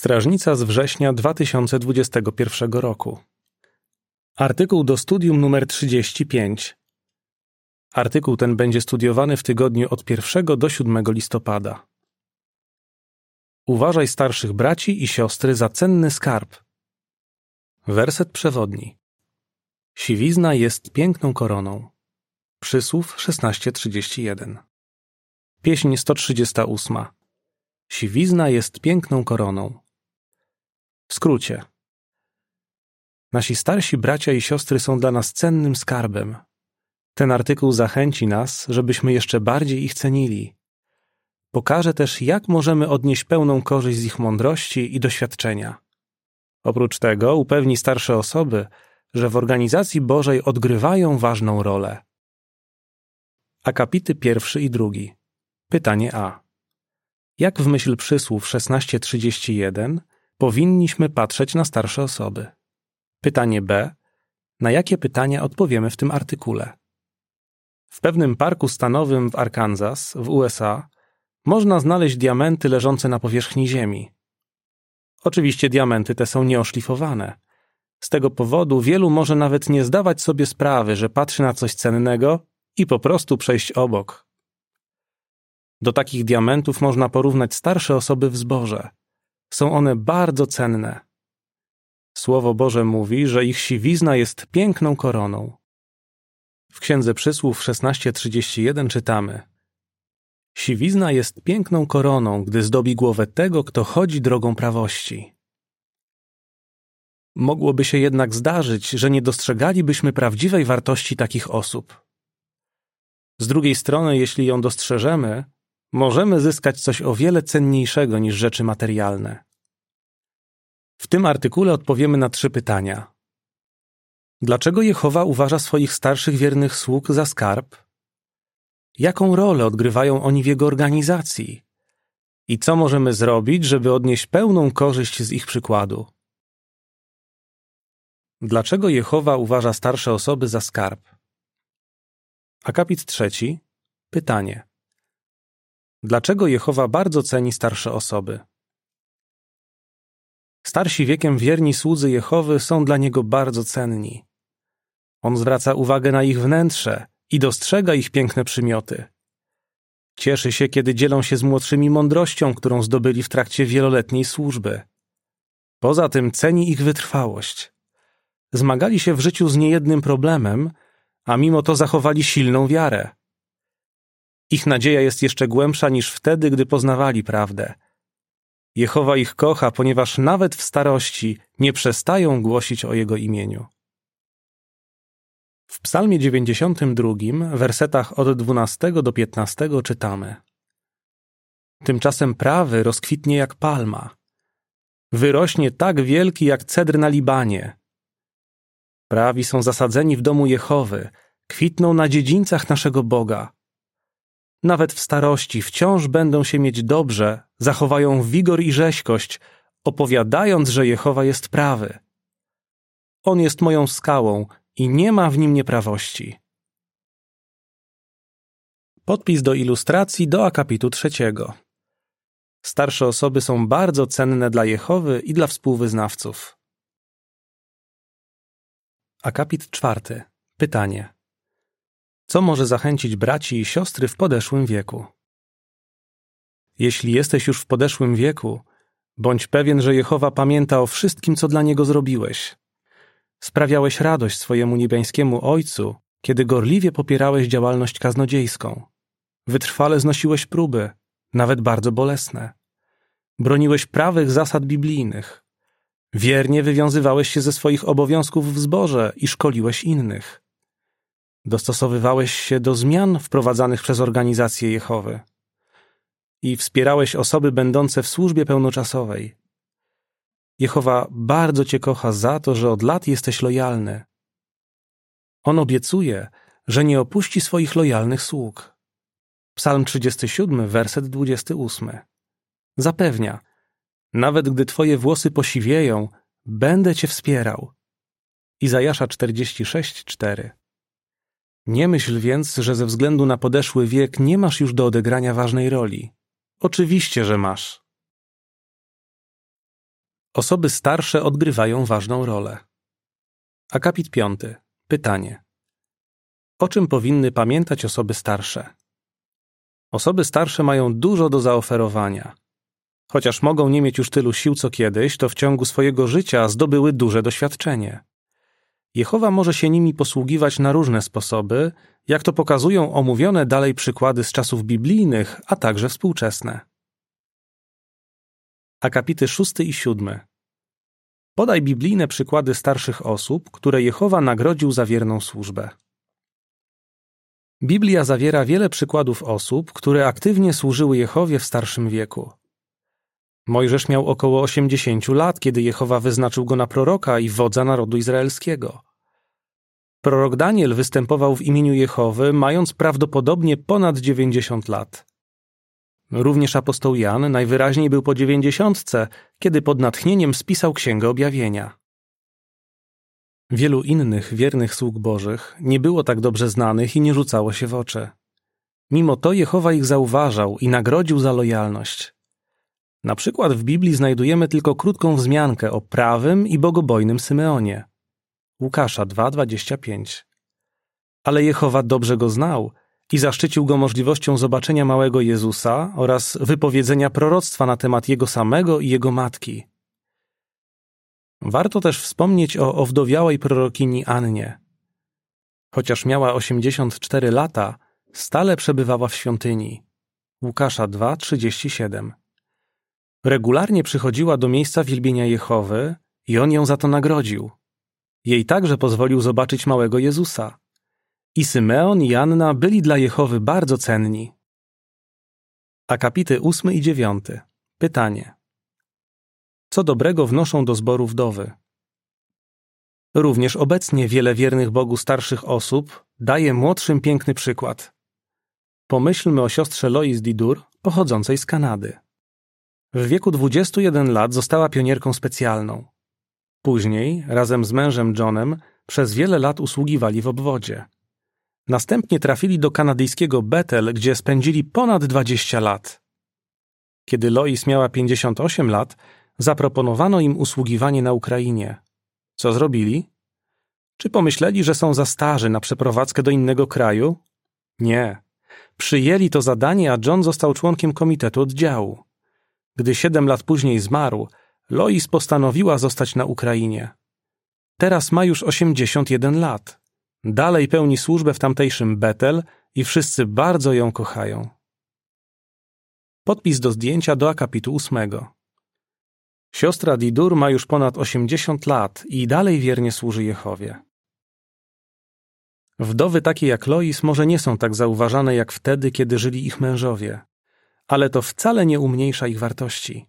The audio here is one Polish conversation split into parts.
Strażnica z września 2021 roku. Artykuł do studium numer 35. Artykuł ten będzie studiowany w tygodniu od 1 do 7 listopada. Uważaj starszych braci i siostry za cenny skarb. Werset przewodni. Siwizna jest piękną koroną. Przysłów 16:31. Pieśń 138. Siwizna jest piękną koroną. W skrócie. Nasi starsi bracia i siostry są dla nas cennym skarbem. Ten artykuł zachęci nas, żebyśmy jeszcze bardziej ich cenili. Pokaże też, jak możemy odnieść pełną korzyść z ich mądrości i doświadczenia. Oprócz tego upewni starsze osoby, że w organizacji Bożej odgrywają ważną rolę. Akapity pierwszy i drugi. Pytanie A. Jak w myśl przysłów 1631 powinniśmy patrzeć na starsze osoby? Pytanie B. Na jakie pytania odpowiemy w tym artykule? W pewnym parku stanowym w Arkansas, w USA, można znaleźć diamenty leżące na powierzchni ziemi. Oczywiście diamenty te są nieoszlifowane. Z tego powodu wielu może nawet nie zdawać sobie sprawy, że patrzy na coś cennego i po prostu przejść obok. Do takich diamentów można porównać starsze osoby w zborze. Są one bardzo cenne. Słowo Boże mówi, że ich siwizna jest piękną koroną. W Księdze Przysłów 16:31 czytamy: Siwizna jest piękną koroną, gdy zdobi głowę tego, kto chodzi drogą prawości. Mogłoby się jednak zdarzyć, że nie dostrzegalibyśmy prawdziwej wartości takich osób. Z drugiej strony, jeśli ją dostrzeżemy, możemy zyskać coś o wiele cenniejszego niż rzeczy materialne. W tym artykule odpowiemy na trzy pytania. Dlaczego Jehowa uważa swoich starszych wiernych sług za skarb? Jaką rolę odgrywają oni w jego organizacji? I co możemy zrobić, żeby odnieść pełną korzyść z ich przykładu? Dlaczego Jehowa uważa starsze osoby za skarb? Akapit trzeci. Pytanie. Dlaczego Jehowa bardzo ceni starsze osoby? Starsi wiekiem wierni słudzy Jehowy są dla niego bardzo cenni. On zwraca uwagę na ich wnętrze i dostrzega ich piękne przymioty. Cieszy się, kiedy dzielą się z młodszymi mądrością, którą zdobyli w trakcie wieloletniej służby. Poza tym ceni ich wytrwałość. Zmagali się w życiu z niejednym problemem, a mimo to zachowali silną wiarę. Ich nadzieja jest jeszcze głębsza niż wtedy, gdy poznawali prawdę. Jehowa ich kocha, ponieważ nawet w starości nie przestają głosić o Jego imieniu. W Psalmie 92, wersetach od 12 do 15 czytamy: Tymczasem prawy rozkwitnie jak palma, wyrośnie tak wielki jak cedr na Libanie. Prawi są zasadzeni w domu Jehowy, kwitną na dziedzińcach naszego Boga. Nawet w starości wciąż będą się mieć dobrze, zachowają wigor i rzeźkość, opowiadając, że Jehowa jest prawy. On jest moją skałą i nie ma w nim nieprawości. Podpis do ilustracji do akapitu trzeciego. Starsze osoby są bardzo cenne dla Jehowy i dla współwyznawców. Akapit czwarty. Pytanie. Co może zachęcić braci i siostry w podeszłym wieku? Jeśli jesteś już w podeszłym wieku, bądź pewien, że Jehowa pamięta o wszystkim, co dla niego zrobiłeś. Sprawiałeś radość swojemu niebiańskiemu Ojcu, kiedy gorliwie popierałeś działalność kaznodziejską. Wytrwale znosiłeś próby, nawet bardzo bolesne. Broniłeś prawych zasad biblijnych. Wiernie wywiązywałeś się ze swoich obowiązków w zborze i szkoliłeś innych. Dostosowywałeś się do zmian wprowadzanych przez organizację Jehowy i wspierałeś osoby będące w służbie pełnoczasowej. Jehowa bardzo Cię kocha za to, że od lat jesteś lojalny. On obiecuje, że nie opuści swoich lojalnych sług. Psalm 37, werset 28. Zapewnia, nawet gdy Twoje włosy posiwieją, będę Cię wspierał. Izajasza 46, 4. Nie myśl więc, że ze względu na podeszły wiek nie masz już do odegrania ważnej roli. Oczywiście, że masz. Osoby starsze odgrywają ważną rolę. Akapit 5. Pytanie. O czym powinny pamiętać osoby starsze? Osoby starsze mają dużo do zaoferowania. Chociaż mogą nie mieć już tylu sił co kiedyś, to w ciągu swojego życia zdobyły duże doświadczenie. Jehowa może się nimi posługiwać na różne sposoby, jak to pokazują omówione dalej przykłady z czasów biblijnych, a także współczesne. Akapity 6 i 7. Podaj biblijne przykłady starszych osób, które Jehowa nagrodził za wierną służbę. Biblia zawiera wiele przykładów osób, które aktywnie służyły Jehowie w starszym wieku. Mojżesz miał około 80 lat, kiedy Jehowa wyznaczył go na proroka i wodza narodu izraelskiego. Prorok Daniel występował w imieniu Jehowy, mając prawdopodobnie ponad 90 lat. Również apostoł Jan najwyraźniej był po dziewięćdziesiątce, kiedy pod natchnieniem spisał Księgę Objawienia. Wielu innych wiernych sług Bożych nie było tak dobrze znanych i nie rzucało się w oczy. Mimo to Jehowa ich zauważał i nagrodził za lojalność. Na przykład w Biblii znajdujemy tylko krótką wzmiankę o prawym i bogobojnym Symeonie. Łukasza 2:25. Ale Jehowa dobrze go znał i zaszczycił go możliwością zobaczenia małego Jezusa oraz wypowiedzenia proroctwa na temat jego samego i jego matki. Warto też wspomnieć o owdowiałej prorokini Annie. Chociaż miała 84 lata, stale przebywała w świątyni. Łukasza 2:37. Regularnie przychodziła do miejsca wielbienia Jehowy i on ją za to nagrodził. Jej także pozwolił zobaczyć małego Jezusa. I Symeon i Anna byli dla Jehowy bardzo cenni. Akapity ósmy i dziewiąty. Pytanie. Co dobrego wnoszą do zboru wdowy? Również obecnie wiele wiernych Bogu starszych osób daje młodszym piękny przykład. Pomyślmy o siostrze Lois Didur, pochodzącej z Kanady. W wieku 21 lat została pionierką specjalną. Później, razem z mężem Johnem, przez wiele lat usługiwali w obwodzie. Następnie trafili do kanadyjskiego Bethel, gdzie spędzili ponad 20 lat. Kiedy Lois miała 58 lat, zaproponowano im usługiwanie na Ukrainie. Co zrobili? Czy pomyśleli, że są za starzy na przeprowadzkę do innego kraju? Nie. Przyjęli to zadanie, a John został członkiem komitetu oddziału. Gdy siedem lat później zmarł, Lois postanowiła zostać na Ukrainie. Teraz ma już 81 lat. Dalej pełni służbę w tamtejszym Betel i wszyscy bardzo ją kochają. Podpis do zdjęcia do akapitu ósmego. Siostra Didur ma już ponad 80 lat i dalej wiernie służy Jehowie. Wdowy takie jak Lois może nie są tak zauważane jak wtedy, kiedy żyli ich mężowie, ale to wcale nie umniejsza ich wartości.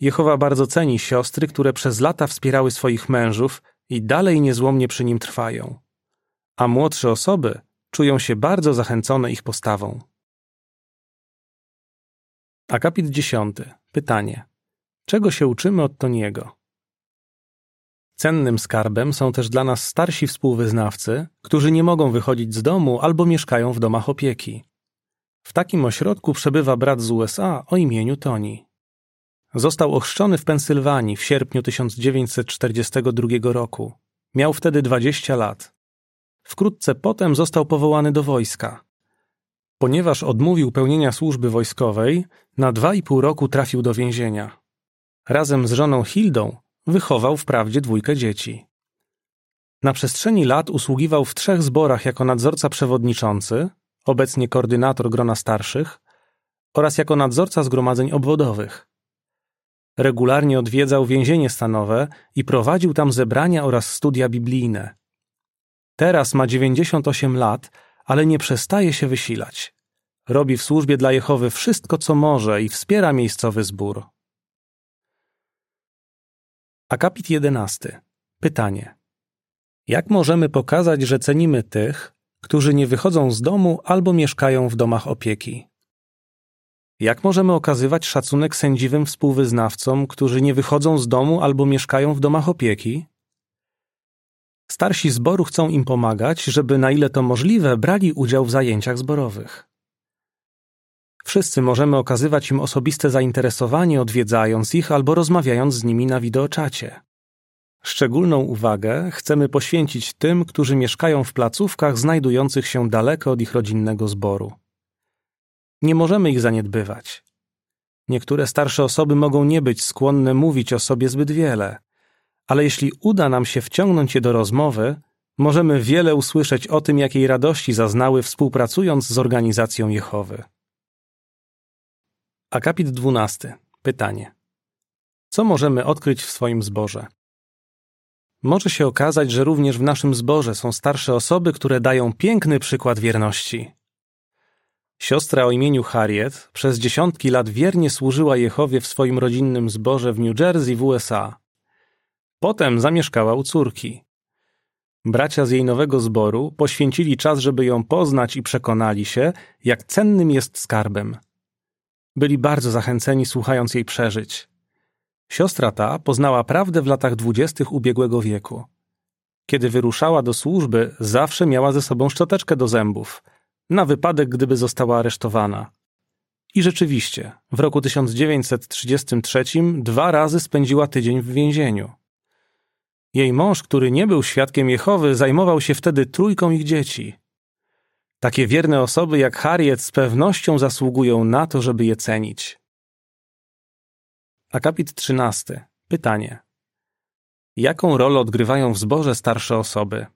Jehowa bardzo ceni siostry, które przez lata wspierały swoich mężów i dalej niezłomnie przy nim trwają. A młodsze osoby czują się bardzo zachęcone ich postawą. Akapit 10. Pytanie. Czego się uczymy od Toniego? Cennym skarbem są też dla nas starsi współwyznawcy, którzy nie mogą wychodzić z domu albo mieszkają w domach opieki. W takim ośrodku przebywa brat z USA o imieniu Toni. Został ochrzczony w Pensylwanii w sierpniu 1942 roku. Miał wtedy 20 lat. Wkrótce potem został powołany do wojska. Ponieważ odmówił pełnienia służby wojskowej, na dwa i pół roku trafił do więzienia. Razem z żoną Hildą wychował wprawdzie dwójkę dzieci. Na przestrzeni lat usługiwał w trzech zborach jako nadzorca przewodniczący, obecnie koordynator grona starszych, oraz jako nadzorca zgromadzeń obwodowych. Regularnie odwiedzał więzienie stanowe i prowadził tam zebrania oraz studia biblijne. Teraz ma 98 lat, ale nie przestaje się wysilać. Robi w służbie dla Jehowy wszystko, co może i wspiera miejscowy zbór. Akapit 11. Pytanie. Jak możemy pokazać, że cenimy tych, którzy nie wychodzą z domu albo mieszkają w domach opieki? Jak możemy okazywać szacunek sędziwym współwyznawcom, którzy nie wychodzą z domu albo mieszkają w domach opieki? Starsi zboru chcą im pomagać, żeby na ile to możliwe brali udział w zajęciach zborowych. Wszyscy możemy okazywać im osobiste zainteresowanie, odwiedzając ich albo rozmawiając z nimi na wideoczacie. Szczególną uwagę chcemy poświęcić tym, którzy mieszkają w placówkach znajdujących się daleko od ich rodzinnego zboru. Nie możemy ich zaniedbywać. Niektóre starsze osoby mogą nie być skłonne mówić o sobie zbyt wiele, ale jeśli uda nam się wciągnąć je do rozmowy, możemy wiele usłyszeć o tym, jakiej radości zaznały współpracując z organizacją Jehowy. Akapit 12. Pytanie. Co możemy odkryć w swoim zborze? Może się okazać, że również w naszym zborze są starsze osoby, które dają piękny przykład wierności. Siostra o imieniu Harriet przez dziesiątki lat wiernie służyła Jehowie w swoim rodzinnym zborze w New Jersey w USA. Potem zamieszkała u córki. Bracia z jej nowego zboru poświęcili czas, żeby ją poznać i przekonali się, jak cennym jest skarbem. Byli bardzo zachęceni słuchając jej przeżyć. Siostra ta poznała prawdę w latach dwudziestych ubiegłego wieku. Kiedy wyruszała do służby, zawsze miała ze sobą szczoteczkę do zębów, na wypadek, gdyby została aresztowana. I rzeczywiście, w roku 1933 dwa razy spędziła tydzień w więzieniu. Jej mąż, który nie był świadkiem Jehowy, zajmował się wtedy trójką ich dzieci. Takie wierne osoby jak Harriet z pewnością zasługują na to, żeby je cenić. Akapit 13. Pytanie. Jaką rolę odgrywają w zborze starsze osoby?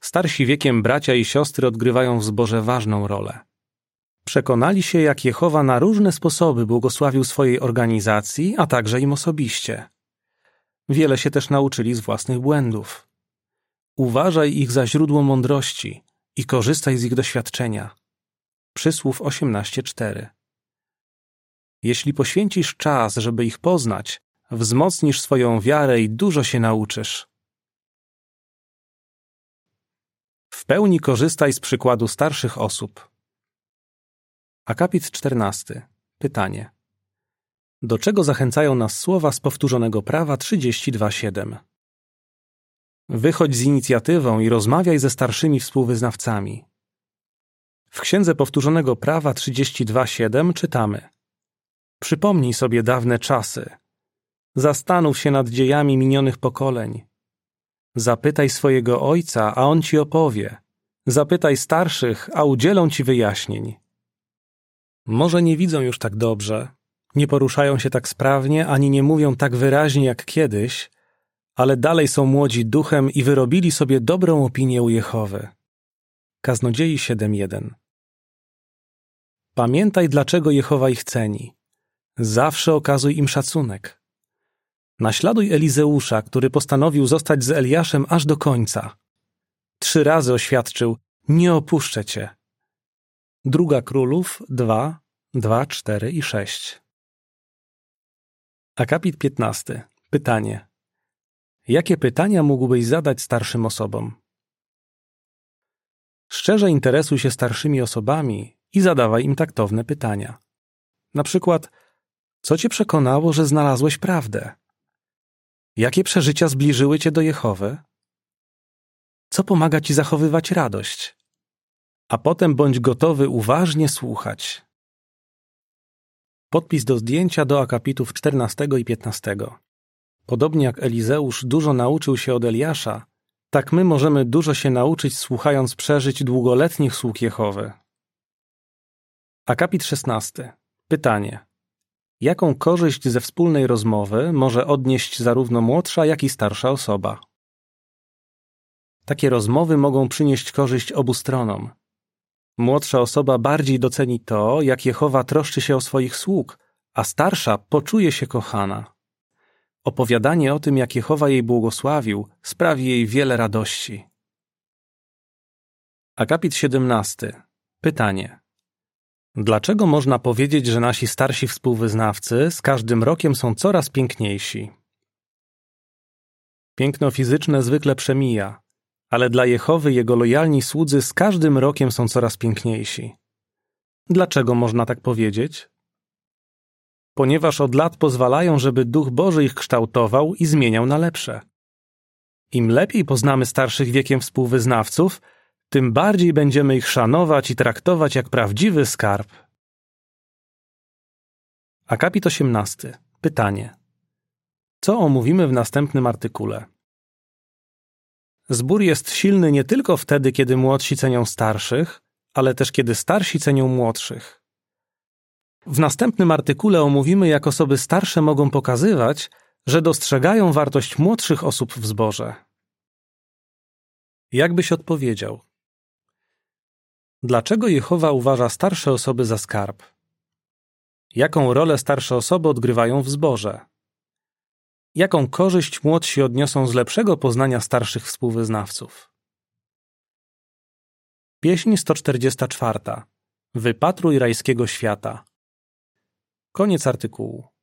Starsi wiekiem bracia i siostry odgrywają w zborze ważną rolę. Przekonali się, jak Jehowa na różne sposoby błogosławił swojej organizacji, a także im osobiście. Wiele się też nauczyli z własnych błędów. Uważaj ich za źródło mądrości i korzystaj z ich doświadczenia. Przysłów 18:4 Jeśli poświęcisz czas, żeby ich poznać, wzmocnisz swoją wiarę i dużo się nauczysz. W pełni korzystaj z przykładu starszych osób. Akapit 14. Pytanie. Do czego zachęcają nas słowa z powtórzonego prawa 32.7? Wychodź z inicjatywą i rozmawiaj ze starszymi współwyznawcami. W Księdze Powtórzonego Prawa 32.7 czytamy Przypomnij sobie dawne czasy. Zastanów się nad dziejami minionych pokoleń. Zapytaj swojego ojca, a on ci opowie. Zapytaj starszych, a udzielą ci wyjaśnień. Może nie widzą już tak dobrze, nie poruszają się tak sprawnie, ani nie mówią tak wyraźnie jak kiedyś, ale dalej są młodzi duchem i wyrobili sobie dobrą opinię u Jehowy. Kaznodziei 7.1 Pamiętaj, dlaczego Jehowa ich ceni. Zawsze okazuj im szacunek. Naśladuj Elizeusza, który postanowił zostać z Eliaszem aż do końca. Trzy razy oświadczył: Nie opuszczę cię. Druga Królów 2, 2, 4 i 6. Akapit 15. Pytanie. Jakie pytania mógłbyś zadać starszym osobom? Szczerze interesuj się starszymi osobami i zadawaj im taktowne pytania. Na przykład, co cię przekonało, że znalazłeś prawdę? Jakie przeżycia zbliżyły cię do Jehowy? Co pomaga ci zachowywać radość? A potem bądź gotowy uważnie słuchać. Podpis do zdjęcia do akapitów 14 i 15. Podobnie jak Elizeusz dużo nauczył się od Eliasza, tak my możemy dużo się nauczyć słuchając przeżyć długoletnich sług Jehowy. Akapit 16. Pytanie. Jaką korzyść ze wspólnej rozmowy może odnieść zarówno młodsza, jak i starsza osoba? Takie rozmowy mogą przynieść korzyść obu stronom. Młodsza osoba bardziej doceni to, jak Jehowa troszczy się o swoich sług, a starsza poczuje się kochana. Opowiadanie o tym, jak Jehowa jej błogosławił, sprawi jej wiele radości. Akapit 17. Pytanie. Dlaczego można powiedzieć, że nasi starsi współwyznawcy z każdym rokiem są coraz piękniejsi? Piękno fizyczne zwykle przemija, ale dla Jehowy jego lojalni słudzy z każdym rokiem są coraz piękniejsi. Dlaczego można tak powiedzieć? Ponieważ od lat pozwalają, żeby Duch Boży ich kształtował i zmieniał na lepsze. Im lepiej poznamy starszych wiekiem współwyznawców, tym bardziej będziemy ich szanować i traktować jak prawdziwy skarb. Akapit 18. Pytanie. Co omówimy w następnym artykule? Zbór jest silny nie tylko wtedy, kiedy młodsi cenią starszych, ale też kiedy starsi cenią młodszych. W następnym artykule omówimy, jak osoby starsze mogą pokazywać, że dostrzegają wartość młodszych osób w zborze. Jakbyś odpowiedział? Dlaczego Jehowa uważa starsze osoby za skarb? Jaką rolę starsze osoby odgrywają w zborze? Jaką korzyść młodsi odniosą z lepszego poznania starszych współwyznawców? Pieśń 144. Wypatruj rajskiego świata. Koniec artykułu.